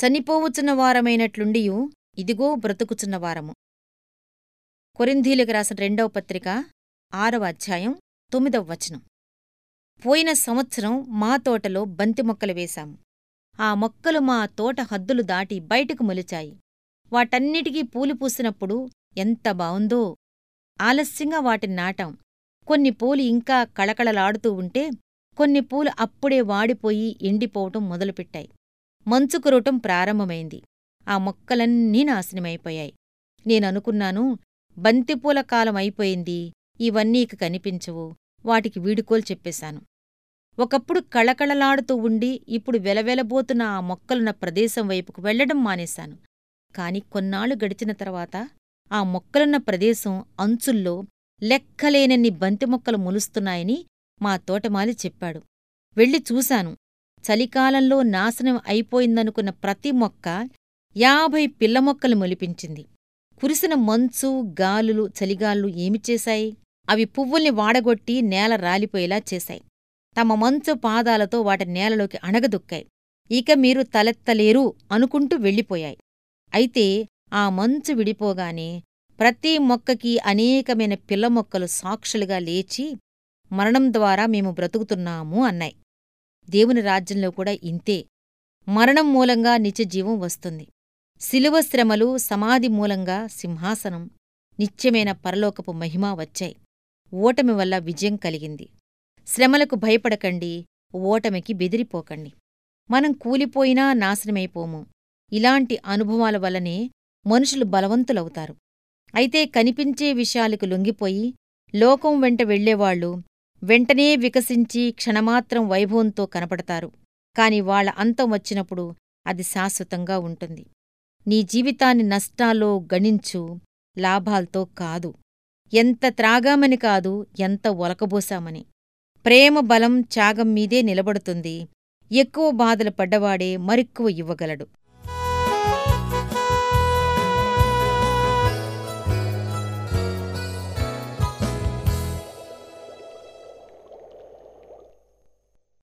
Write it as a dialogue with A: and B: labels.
A: చనిపోవుచున్న వారమైనట్లుండియు ఇదిగో బ్రతుకుచున్న వారము. కొరింధీలకు రాసిన రెండవ పత్రిక ఆరవ అధ్యాయం తొమ్మిదవ వచనం. పోయిన సంవత్సరం మా తోటలో బంతి మొక్కలు వేశాము. ఆ మొక్కలు మా తోట హద్దులు దాటి బయటకు మొలిచాయి. వాటన్నిటికీ పూలు పూసినప్పుడు ఎంత బావుందో! ఆలస్యంగా వాటిని నాటాం. కొన్ని పూలు ఇంకా కళకళలాడుతూ ఉంటే కొన్ని పూలు అప్పుడే వాడిపోయి ఎండిపోవటం మొదలుపెట్టాయి. మంచు కురవటం ప్రారంభమైంది. ఆ మొక్కలన్నీ నాశనమైపోయాయి. నేననుకున్నాను బంతిపూల కాలం అయిపోయింది ఇవన్నీ ఇక కనిపించవు వాటికి వీడుకోలు చెప్పేశాను. ఒకప్పుడు కళకళలాడుతూ ఉండి ఇప్పుడు వెలవెలబోతున్న ఆ మొక్కలున్న ప్రదేశం వైపుకు వెళ్ళడం మానేశాను. కాని కొన్నాళ్ళు గడిచిన తర్వాత ఆ మొక్కలున్న ప్రదేశం అంచుల్లో లెక్కలేనన్ని బంతి మొక్కలు మొలుస్తున్నాయని మా తోటమాలి చెప్పాడు. వెళ్ళి చూశాను చలికాలంలో నాశనం అయిపోయిందనుకున్న ప్రతి మొక్క యాభై పిల్ల మొక్కలు మొలిపించింది. కురిసిన మంచు గాలులు చలిగాళ్ళు ఏమి చేశాయి? అవి పువ్వుల్ని వాడగొట్టి నేల రాలిపోయేలా చేశాయి. తమ మంచు పాదాలతో వాటి నేలలోకి అణగదుక్కాయి. ఇక మీరు తలెత్తలేరు అనుకుంటూ వెళ్ళిపోయాయి. అయితే ఆ మంచు విడిపోగానే ప్రతి మొక్కకి అనేకమైన పిల్ల మొక్కలు సాక్షులుగా లేచి మరణం ద్వారా మేము బ్రతుకుతున్నాము అన్నాయి. దేవుని రాజ్యంలో కూడా ఇంతే. మరణం మూలంగా నిత్యజీవం వస్తుంది. శిలువ శ్రమలు సమాధి మూలంగా సింహాసనం. నిత్యమైన పరలోకపు మహిమ వచ్చాయి. ఓటమి వల్ల విజయం కలిగింది. శ్రమలకు భయపడకండి. ఓటమికి బెదిరిపోకండి. మనం కూలిపోయినా నాశనమైపోము. ఇలాంటి అనుభవాల వల్లనే మనుషులు బలవంతులవుతారు. అయితే కనిపించే విషయాలకు లొంగిపోయి లోకం వెంట వెళ్ళేవాళ్ళు వెంటనే వికసించి క్షణమాత్రం వైభవంతో కనపడతారు. కాని వాళ్ళ అంతం వచ్చినప్పుడు అది శాశ్వతంగా ఉంటుంది. నీ జీవితాన్ని నష్టాల్లో గణించు లాభాల్తో కాదు. ఎంత త్రాగామని కాదు ఎంత ఒలకబోసామని. ప్రేమ బలం త్యాగం మీదే నిలబడుతుంది. ఎక్కువ బాధలు పడ్డవాడే మరెక్కువ ఇవ్వగలడు.